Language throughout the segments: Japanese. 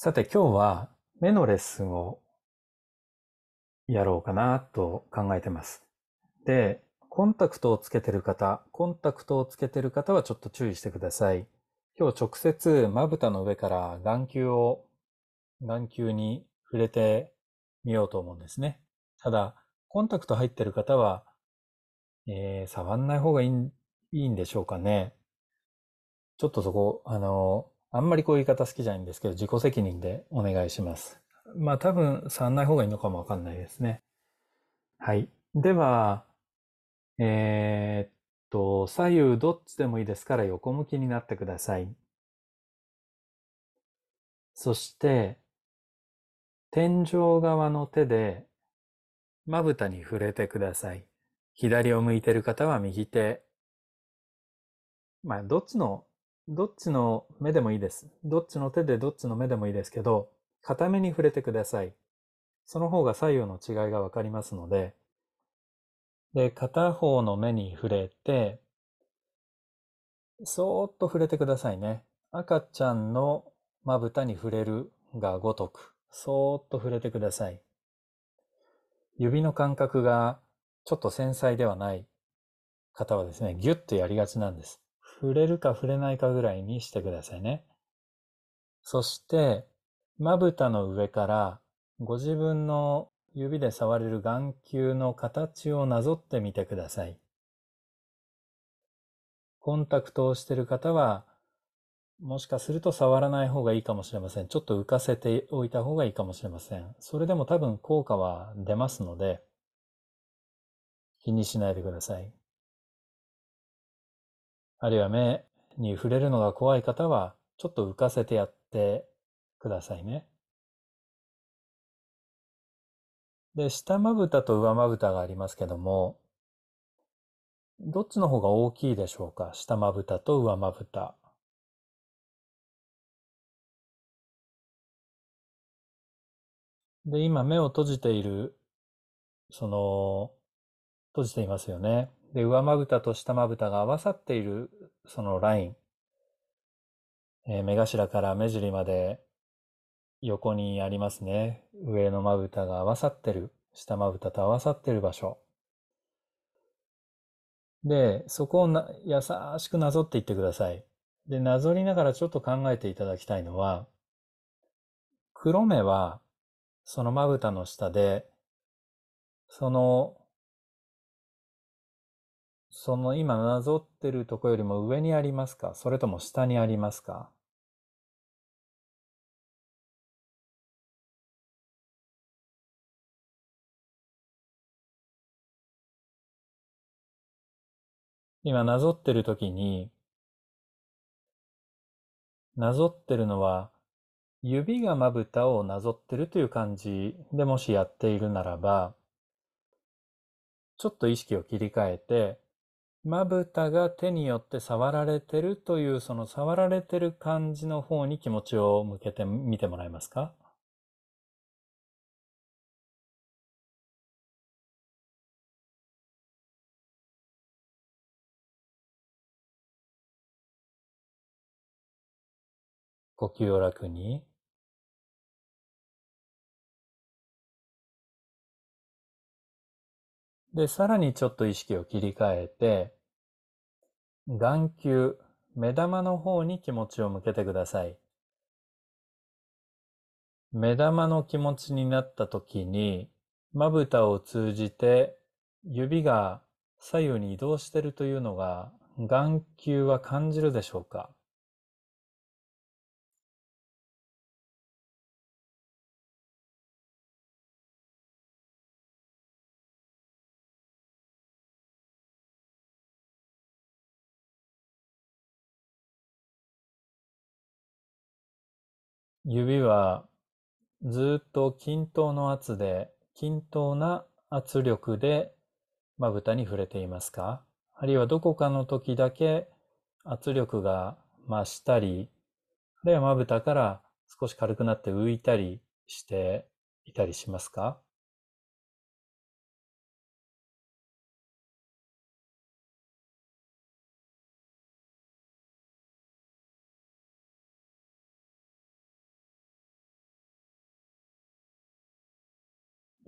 さて今日は目のレッスンをやろうかなと考えてます。で、コンタクトをつけてる方、コンタクトをつけてる方はちょっと注意してください。今日直接まぶたの上から眼球を、眼球に触れてみようと思うんですね。ただ、コンタクト入ってる方は、えー、触んない方がいいいいんでしょうかね。ちょっとそこ、あの、あんまりこういう言い方好きじゃないんですけど、自己責任でお願いします。まあ多分触んない方がいいのかもわかんないですね。はい。では、えー、っと、左右どっちでもいいですから横向きになってください。そして、天井側の手でまぶたに触れてください。左を向いてる方は右手。まあ、どっちのどっちの目でもいいです。どっちの手でどっちの目でもいいですけど、片目に触れてください。その方が左右の違いがわかりますので、で、片方の目に触れて、そーっと触れてくださいね。赤ちゃんのまぶたに触れるがごとく、そーっと触れてください。指の感覚がちょっと繊細ではない方はですね、ギュッとやりがちなんです。触れるか触れないかぐらいにしてくださいね。そして、まぶたの上からご自分の指で触れる眼球の形をなぞってみてください。コンタクトをしている方は、もしかすると触らない方がいいかもしれません。ちょっと浮かせておいた方がいいかもしれません。それでも多分効果は出ますので、気にしないでください。あるいは目に触れるのが怖い方は、ちょっと浮かせてやってくださいね。で、下まぶたと上まぶたがありますけども、どっちの方が大きいでしょうか？下まぶたと上まぶた。で、今目を閉じている、その、閉じていますよね。で、上まぶたと下まぶたが合わさっているそのライン、えー、目頭から目尻まで横にありますね。上のまぶたが合わさってる、下まぶたと合わさってる場所。で、そこをな優しくなぞっていってください。で、なぞりながらちょっと考えていただきたいのは、黒目はそのまぶたの下で、そのその今なぞってるとこよりも上にありますか？それとも下にありますか？今なぞってる時に、なぞってるのは指がまぶたをなぞってるという感じでもしやっているならば、ちょっと意識を切り替えて、まぶたが手によって触られてるというその触られてる感じの方に気持ちを向けてみてもらえますか？呼吸を楽に。で、さらにちょっと意識を切り替えて、眼球、目玉の方に気持ちを向けてください。目玉の気持ちになった時に、まぶたを通じて指が左右に移動しているというのが眼球は感じるでしょうか？指はずっと均等の圧で、均等な圧力でまぶたに触れていますか？あるいはどこかの時だけ圧力が増したり、あるいはまぶたから少し軽くなって浮いたりしていたりしますか？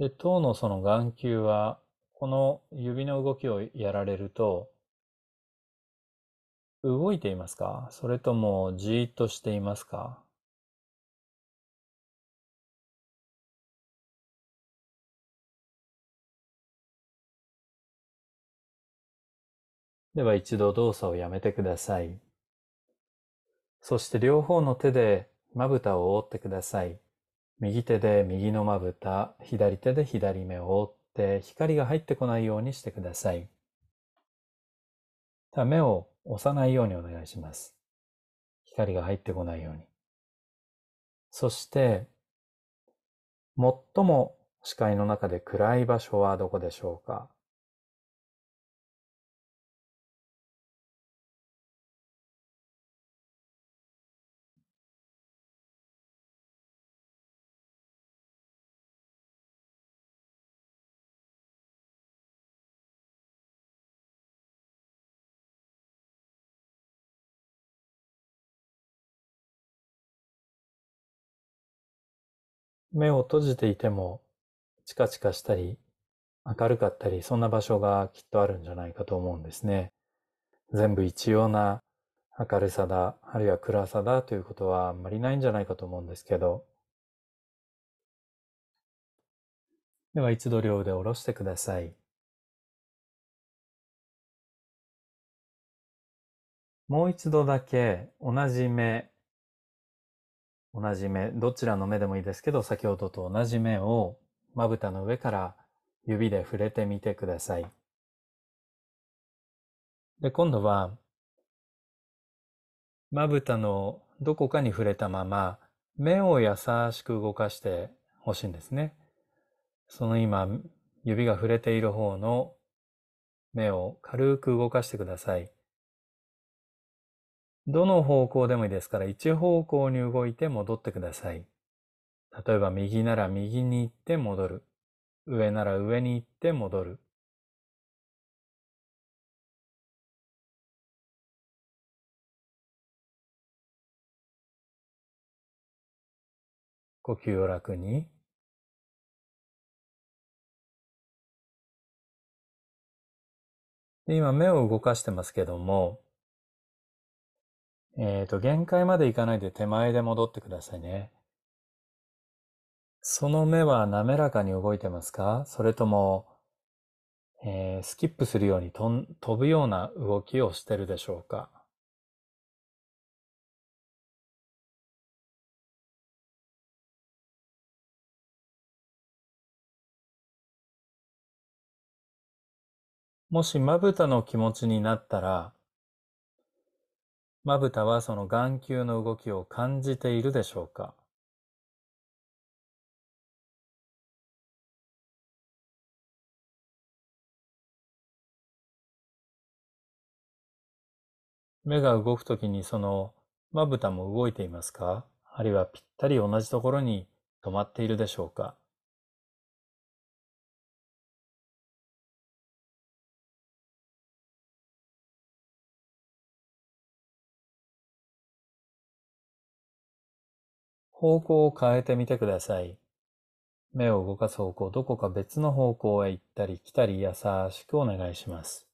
で、塔のその眼球は、この指の動きをやられると、動いていますか？それともじーっとしていますか？では一度動作をやめてください。そして両方の手でまぶたを覆ってください。右手で右のまぶた、左手で左目を覆って光が入ってこないようにしてください。目を押さないようにお願いします。光が入ってこないように。そして、最も視界の中で暗い場所はどこでしょうか？目を閉じていてもチカチカしたり明るかったりそんな場所がきっとあるんじゃないかと思うんですね。全部一様な明るさだあるいは暗さだということはあんまりないんじゃないかと思うんですけどでは一度両腕を下ろしてください。もう一度だけ同じ目同じ目、どちらの目でもいいですけど、先ほどと同じ目をまぶたの上から指で触れてみてください。で、今度は、まぶたのどこかに触れたまま、目を優しく動かしてほしいんですね。その今、指が触れている方の目を軽く動かしてください。どの方向でもいいですから、一方向に動いて戻ってください。例えば右なら右に行って戻る。上なら上に行って戻る。呼吸を楽に。今目を動かしてますけども、えっ、ー、と、限界まで行かないで手前で戻ってくださいね。その目は滑らかに動いてますか？それとも、えー、スキップするように飛ぶような動きをしてるでしょうか？もしまぶたの気持ちになったら、まぶたはその眼球の動きを感じているでしょうか？目が動くときにそのまぶたも動いていますか？あるいはぴったり同じところに止まっているでしょうか？方向を変えてみてください。目を動かす方向、どこか別の方向へ行ったり来たり優しくお願いします。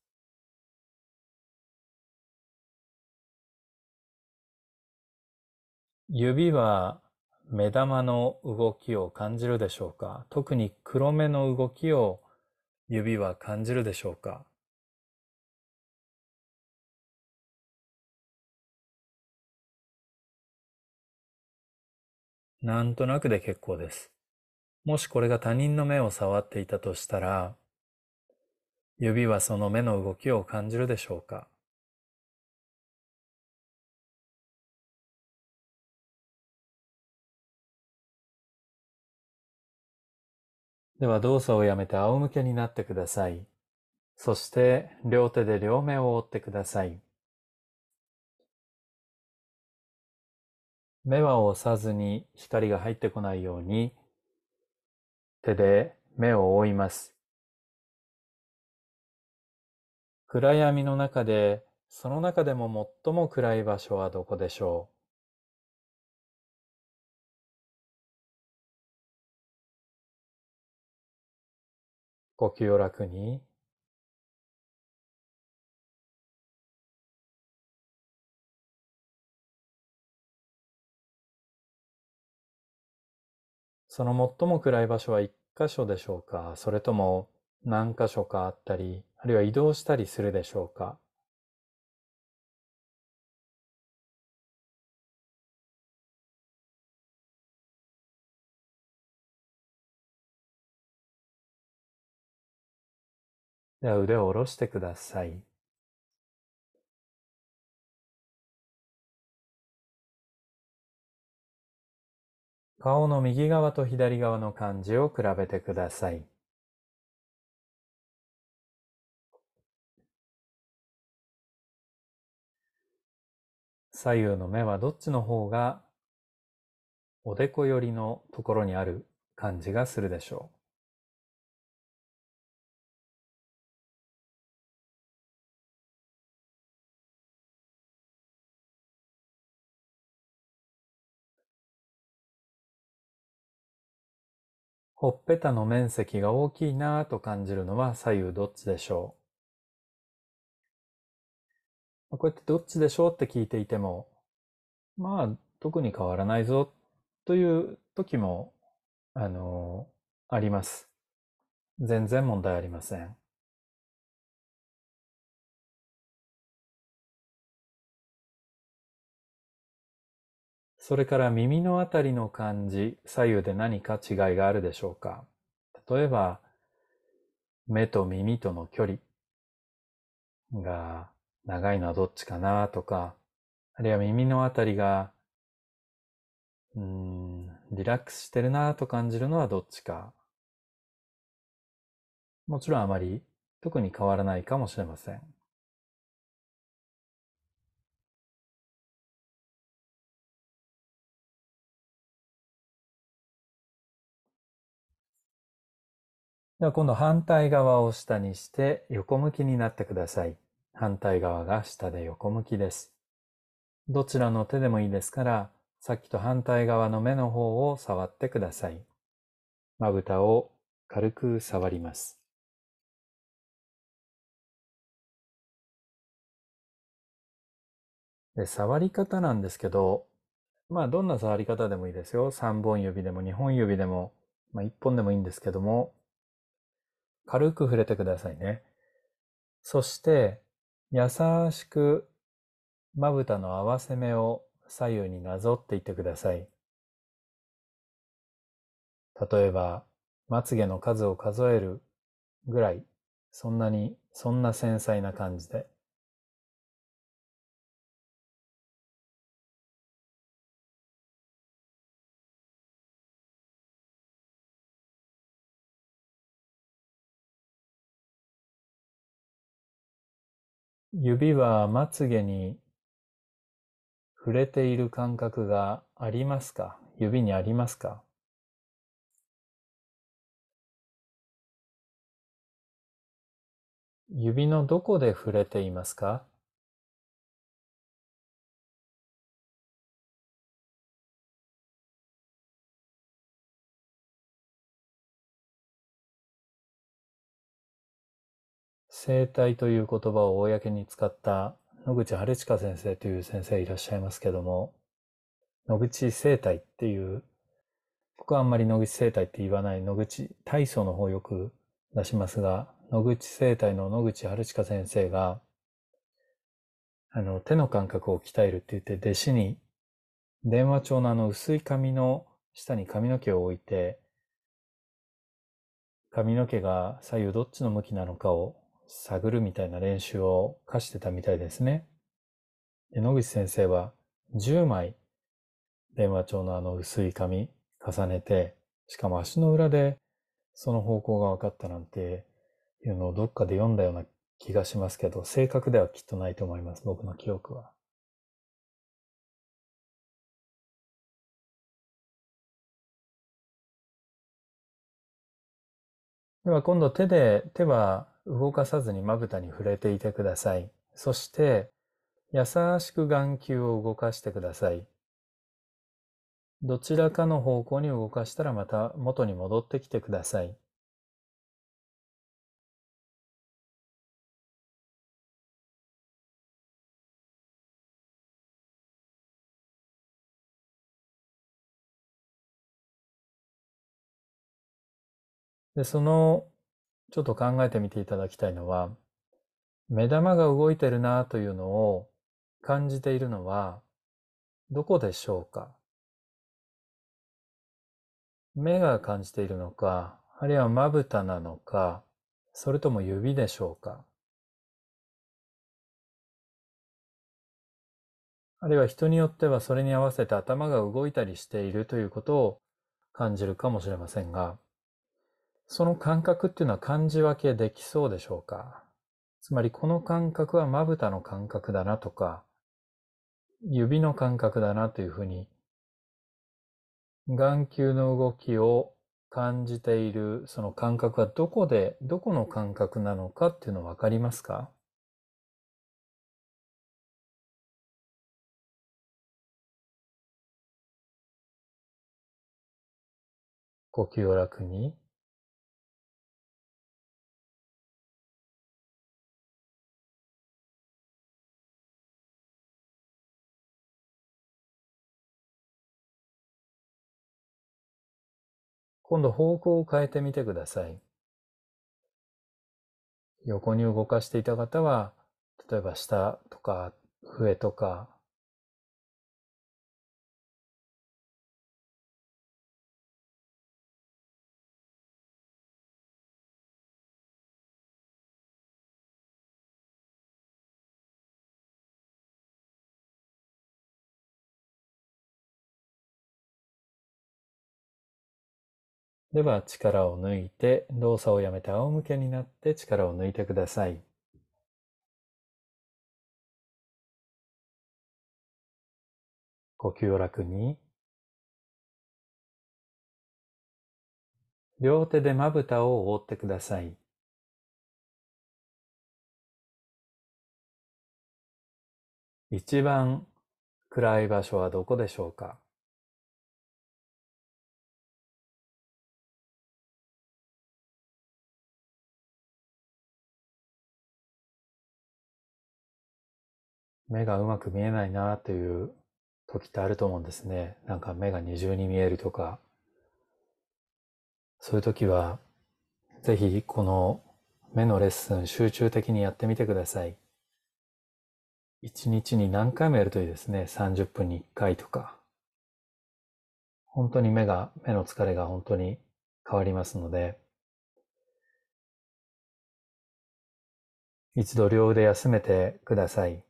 指は目玉の動きを感じるでしょうか？特に黒目の動きを指は感じるでしょうか？なんとなくで結構です。もしこれが他人の目を触っていたとしたら、指はその目の動きを感じるでしょうか？では動作をやめて仰向けになってください。そして両手で両目を覆ってください。目は押さずに光が入ってこないように手で目を覆います。暗闇の中でその中でも最も暗い場所はどこでしょう？呼吸を楽にその最も暗い場所は一箇所でしょうか？それとも何箇所かあったり、あるいは移動したりするでしょうか？では腕を下ろしてください。顔の右側と左側の漢字を比べてください。左右の目はどっちの方がおでこ寄りのところにある感じがするでしょう。ほっぺたの面積が大きいなぁと感じるのは左右どっちでしょう？こうやってどっちでしょうって聞いていても、まあ、特に変わらないぞという時も、あのあります。全然問題ありません。それから耳のあたりの感じ、左右で何か違いがあるでしょうか？例えば、目と耳との距離が長いのはどっちかなとか、あるいは耳のあたりが、うん、リラックスしてるなと感じるのはどっちか。もちろんあまり特に変わらないかもしれません。では今度反対側を下にして横向きになってください。反対側が下で横向きです。どちらの手でもいいですから、さっきと反対側の目の方を触ってください。まぶたを軽く触ります。で触り方なんですけど、まあどんな触り方でもいいですよ。3本指でも2本指でも、まあ1本でもいいんですけども、軽く触れてくださいね。そして、優しくまぶたの合わせ目を左右になぞっていってください。例えば、まつげの数を数えるぐらい、そんなに、そんな繊細な感じで。指はまつげに触れている感覚がありますか？指にありますか？指のどこで触れていますか？生体という言葉を公に使った野口春近先生という先生いらっしゃいますけども、野口生体っていう、僕はあんまり野口生体って言わない野口体操の方よく出しますが、野口生体の野口春近先生が、あの、手の感覚を鍛えるって言って、弟子に電話帳のあの薄い紙の下に髪の毛を置いて、髪の毛が左右どっちの向きなのかを探るみたいな練習を課してたみたいですね。野口先生は10枚電話帳のあの薄い紙重ねて、しかも足の裏でその方向が分かったなんていうのをどっかで読んだような気がしますけど、正確ではきっとないと思います、僕の記憶は。では今度手で、手は動かさずにまぶたに触れていてください。そして、優しく眼球を動かしてください。どちらかの方向に動かしたらまた元に戻ってきてください。でそのちょっと考えてみていただきたいのは、目玉が動いてるなというのを感じているのは、どこでしょうか？目が感じているのか、あるいはまぶたなのか、それとも指でしょうか？あるいは人によってはそれに合わせて頭が動いたりしているということを感じるかもしれませんが、その感覚っていうのは感じ分けできそうでしょうか？つまりこの感覚はまぶたの感覚だなとか、指の感覚だなというふうに、眼球の動きを感じているその感覚はどこで、どこの感覚なのかっていうのわかりますか？呼吸を楽に。今度方向を変えてみてください。横に動かしていた方は、例えば下とか上とかでは力を抜いて動作をやめて仰向けになって力を抜いてください。呼吸を楽に。両手でまぶたを覆ってください。一番暗い場所はどこでしょうか？目がうまく見えないなという時ってあると思うんですね。なんか目が二重に見えるとか。そういう時は、ぜひこの目のレッスン集中的にやってみてください。一日に何回もやるといいですね。30分に1回とか。本当に目が、目の疲れが本当に変わりますので、一度両腕休めてください。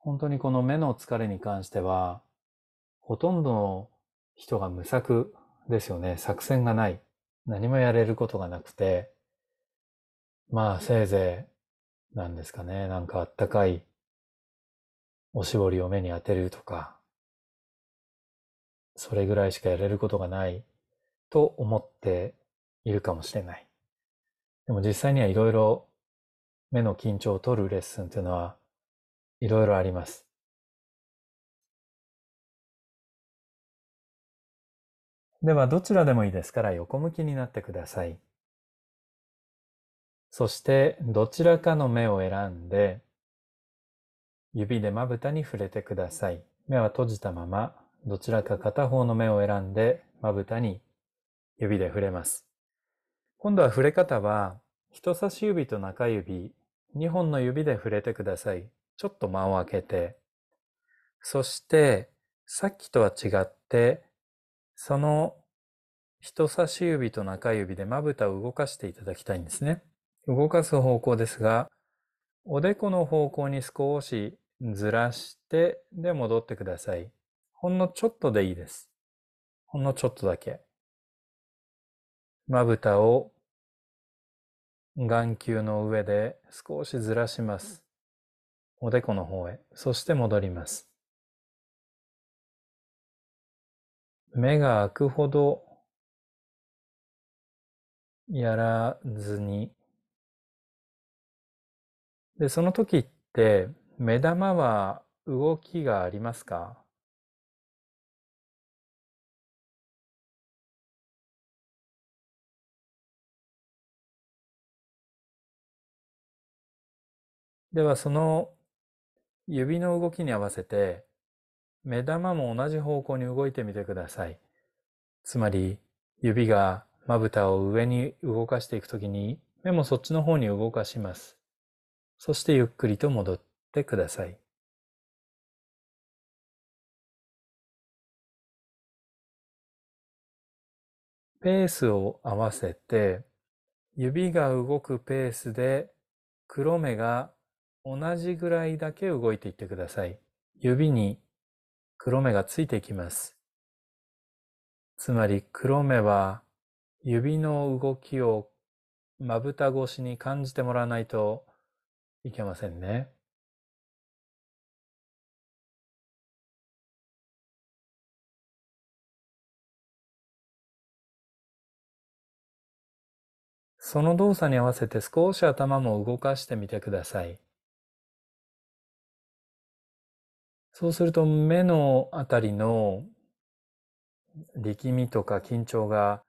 本当にこの目の疲れに関しては、ほとんどの人が無策ですよね。作戦がない。何もやれることがなくて、まあせいぜい、なんですかね。なんかあったかいおしぼりを目に当てるとか、それぐらいしかやれることがないと思っているかもしれない。でも実際にはいろいろ目の緊張を取るレッスンっていうのはいろいろあります。では、どちらでもいいですから横向きになってください。そして、どちらかの目を選んで、指でまぶたに触れてください。目は閉じたまま、どちらか片方の目を選んで、まぶたに指で触れます。今度は触れ方は、人差し指と中指、2本の指で触れてください。ちょっと間を空けて、そして、さっきとは違って、その人差し指と中指でまぶたを動かしていただきたいんですね。動かす方向ですが、おでこの方向に少しずらして、で戻ってください。ほんのちょっとでいいです。ほんのちょっとだけ。まぶたを眼球の上で少しずらします。おでこの方へ、そして戻ります。目が開くほどやらずに、で、その時って目玉は動きがありますか？ではその指の動きに合わせて目玉も同じ方向に動いてみてください。つまり指がまぶたを上に動かしていくときに目もそっちの方に動かします。そしてゆっくりと戻ってください。ペースを合わせて指が動くペースで黒目が同じぐらいだけ動いていってください。指に黒目がついていきます。つまり黒目は指の動きをまぶた越しに感じてもらわないといけませんね。その動作に合わせて少し頭も動かしてみてください。そうすると目のあたりの力みとか緊張が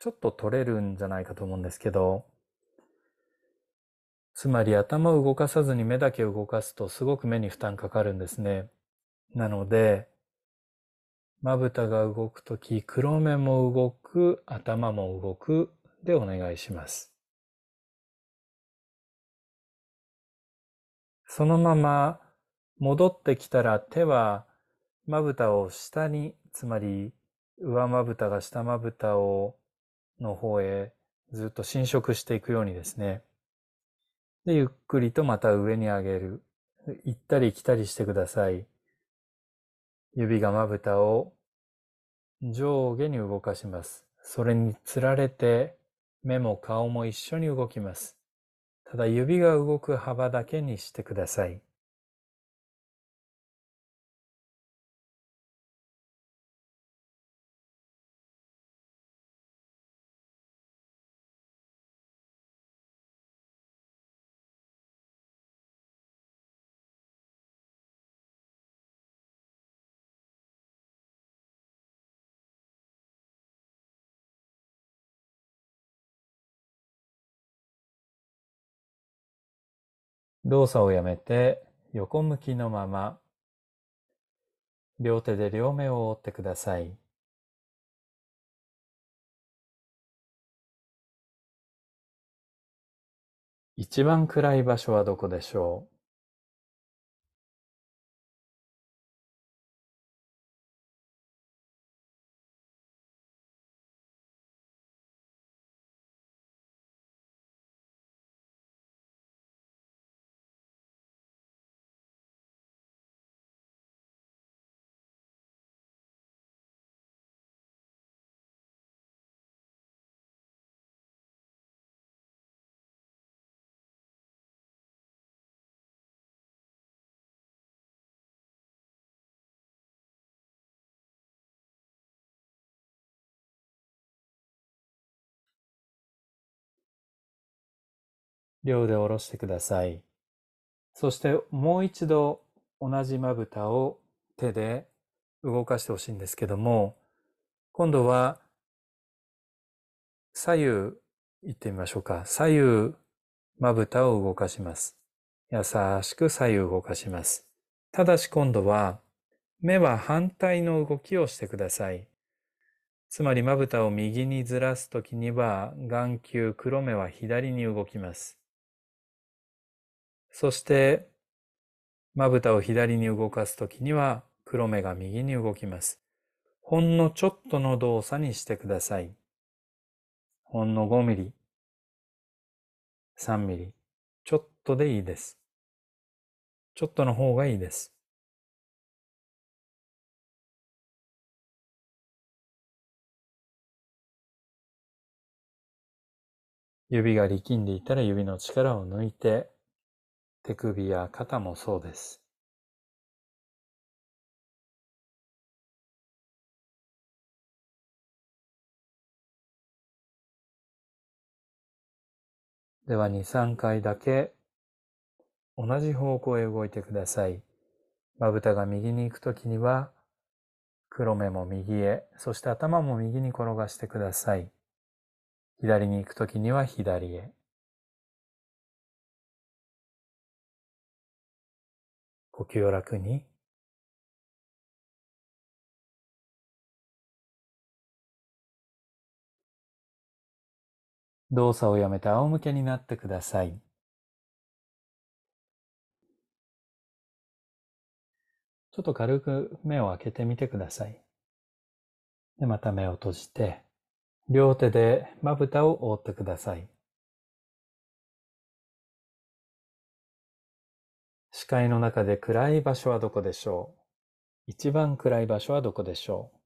ちょっと取れるんじゃないかと思うんですけど、つまり頭を動かさずに目だけ動かすとすごく目に負担かかるんですね。なので、まぶたが動くとき、黒目も動く、頭も動くでお願いします。そのまま戻ってきたら手はまぶたを下に、つまり上まぶたが下まぶたをの方へずっと侵食していくようにですね。で、ゆっくりとまた上に上げる。行ったり来たりしてください。指がまぶたを上下に動かします。それにつられて目も顔も一緒に動きます。ただ指が動く幅だけにしてください。動作をやめて横向きのまま両手で両目を覆ってください。一番暗い場所はどこでしょう？両で下ろしてください。そしてもう一度同じまぶたを手で動かしてほしいんですけども、今度は左右行ってみましょうか。左右まぶたを動かします。優しく左右動かします。ただし今度は目は反対の動きをしてください。つまりまぶたを右にずらすときには眼球黒目は左に動きます。そして、まぶたを左に動かすときには黒目が右に動きます。ほんのちょっとの動作にしてください。ほんの5ミリ、3ミリ、ちょっとでいいです。ちょっとの方がいいです。指が力んでいたら指の力を抜いて手首や肩もそうです。では2、3回だけ同じ方向へ動いてください。まぶたが右に行くときには黒目も右へ、そして頭も右に転がしてください。左に行くときには左へ。ご吸を楽に動作をやめて仰向けになってください。ちょっと軽く目を開けてみてください。でまた目を閉じて、両手でまぶたを覆ってください。視界の中で暗い場所はどこでしょう？一番暗い場所はどこでしょう？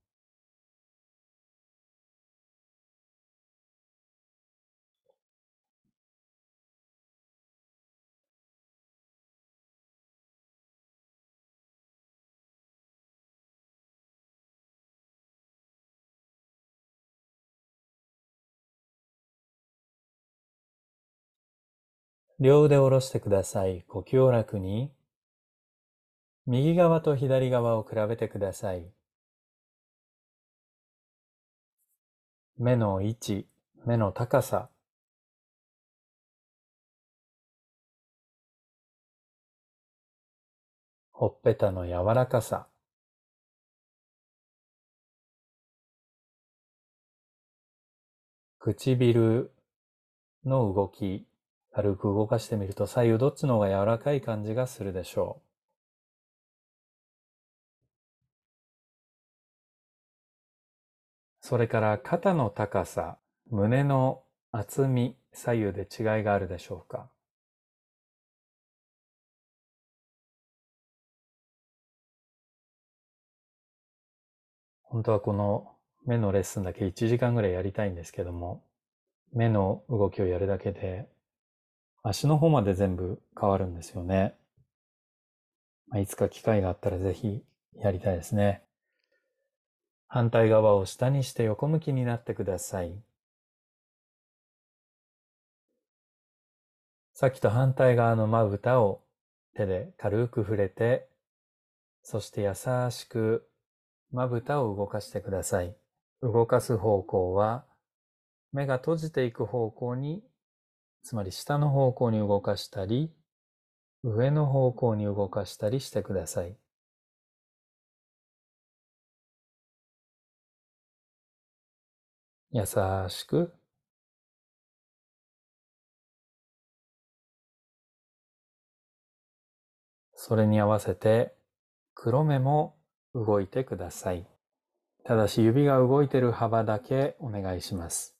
両腕を下ろしてください。呼吸を楽に。右側と左側を比べてください。目の位置、目の高さ。ほっぺたの柔らかさ。唇の動き。軽く動かしてみると左右どっちの方が柔らかい感じがするでしょう。それから肩の高さ、胸の厚み、左右で違いがあるでしょうか。本当はこの目のレッスンだけ1時間ぐらいやりたいんですけども、目の動きをやるだけで足の方まで全部変わるんですよね。いつか機会があったらぜひやりたいですね。反対側を下にして横向きになってください。さっきと反対側のまぶたを手で軽く触れて、そして優しくまぶたを動かしてください。動かす方向は目が閉じていく方向につまり下の方向に動かしたり、上の方向に動かしたりしてください。優しくそれに合わせて黒目も動いてください。ただし指が動いている幅だけお願いします。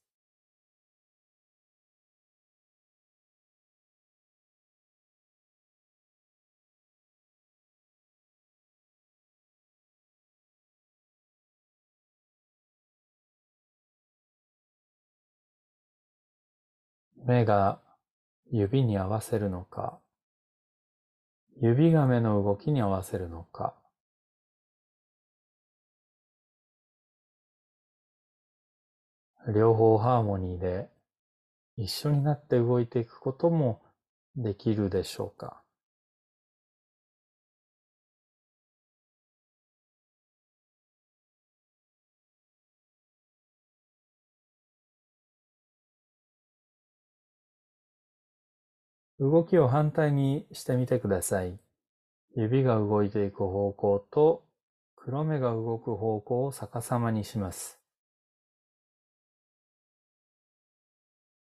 目が指に合わせるのか、指が目の動きに合わせるのか、両方ハーモニーで一緒になって動いていくこともできるでしょうか？動きを反対にしてみてください。指が動いていく方向と黒目が動く方向を逆さまにします。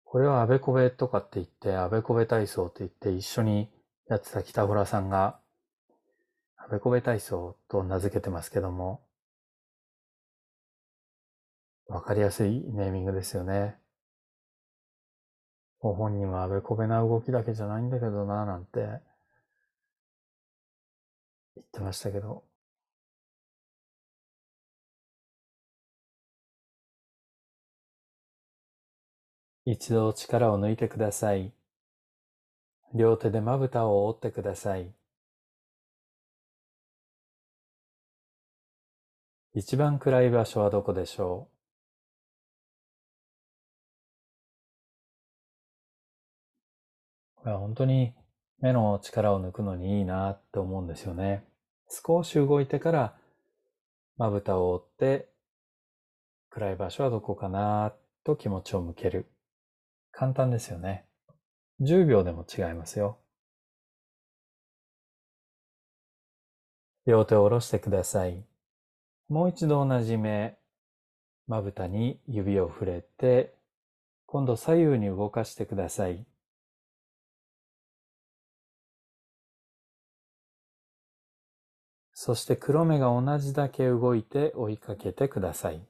これはあべこべとかって言って、あべこべ体操って言って一緒にやってた北村さんが、あべこべ体操と名付けてますけども、わかりやすいネーミングですよね。ご本人はあべこべな動きだけじゃないんだけどな、なんて言ってましたけど。一度力を抜いてください。両手でまぶたを覆ってください。一番暗い場所はどこでしょう？これは本当に目の力を抜くのにいいなって思うんですよね。少し動いてからまぶたを覆って暗い場所はどこかなと気持ちを向ける。簡単ですよね。10秒でも違いますよ。両手を下ろしてください。もう一度同じ目、まぶたに指を触れて今度左右に動かしてください。そして黒目が同じだけ動いて追いかけてください。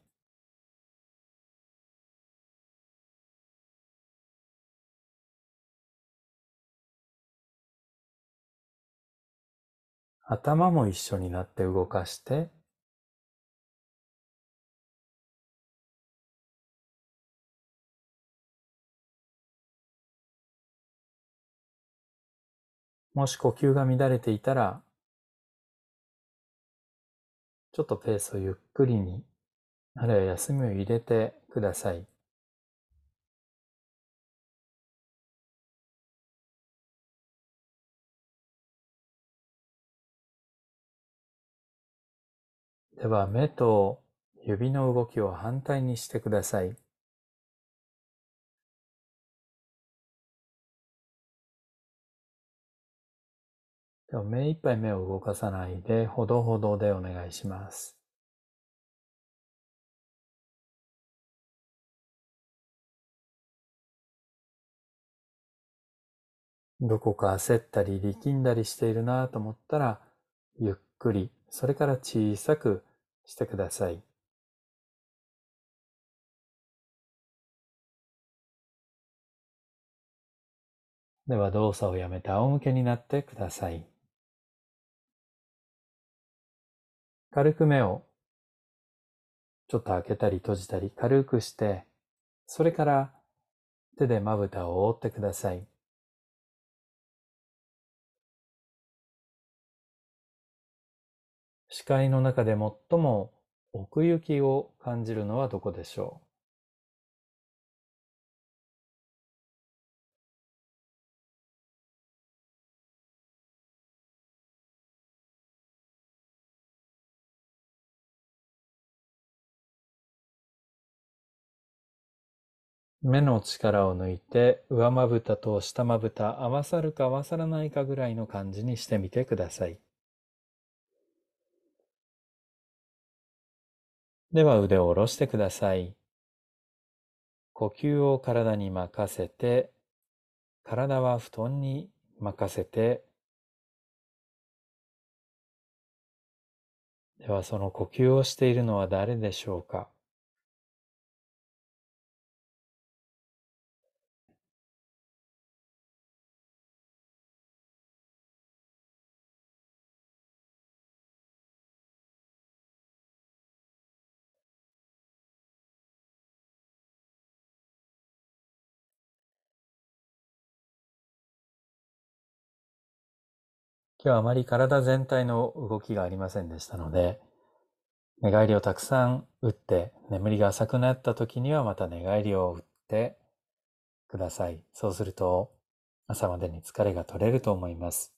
頭も一緒になって動かしてもし呼吸が乱れていたらちょっとペースをゆっくりに、あるいは休みを入れてください。では目と指の動きを反対にしてください。では目いっぱい目を動かさないで、ほどほどでお願いします。どこか焦ったり力んだりしているなと思ったら、ゆっくり、それから小さくしてください。では動作をやめて仰向けになってください。軽く目をちょっと開けたり閉じたり軽くして、それから手でまぶたを覆ってください。視界の中で最も奥行きを感じるのはどこでしょう？目の力を抜いて上まぶたと下まぶた合わさるか合わさらないかぐらいの感じにしてみてください。では腕を下ろしてください。呼吸を体に任せて、体は布団に任せて、ではその呼吸をしているのは誰でしょうか？今日はあまり体全体の動きがありませんでしたので、寝返りをたくさん打って、眠りが浅くなった時にはまた寝返りを打ってください。そうすると朝までに疲れが取れると思います。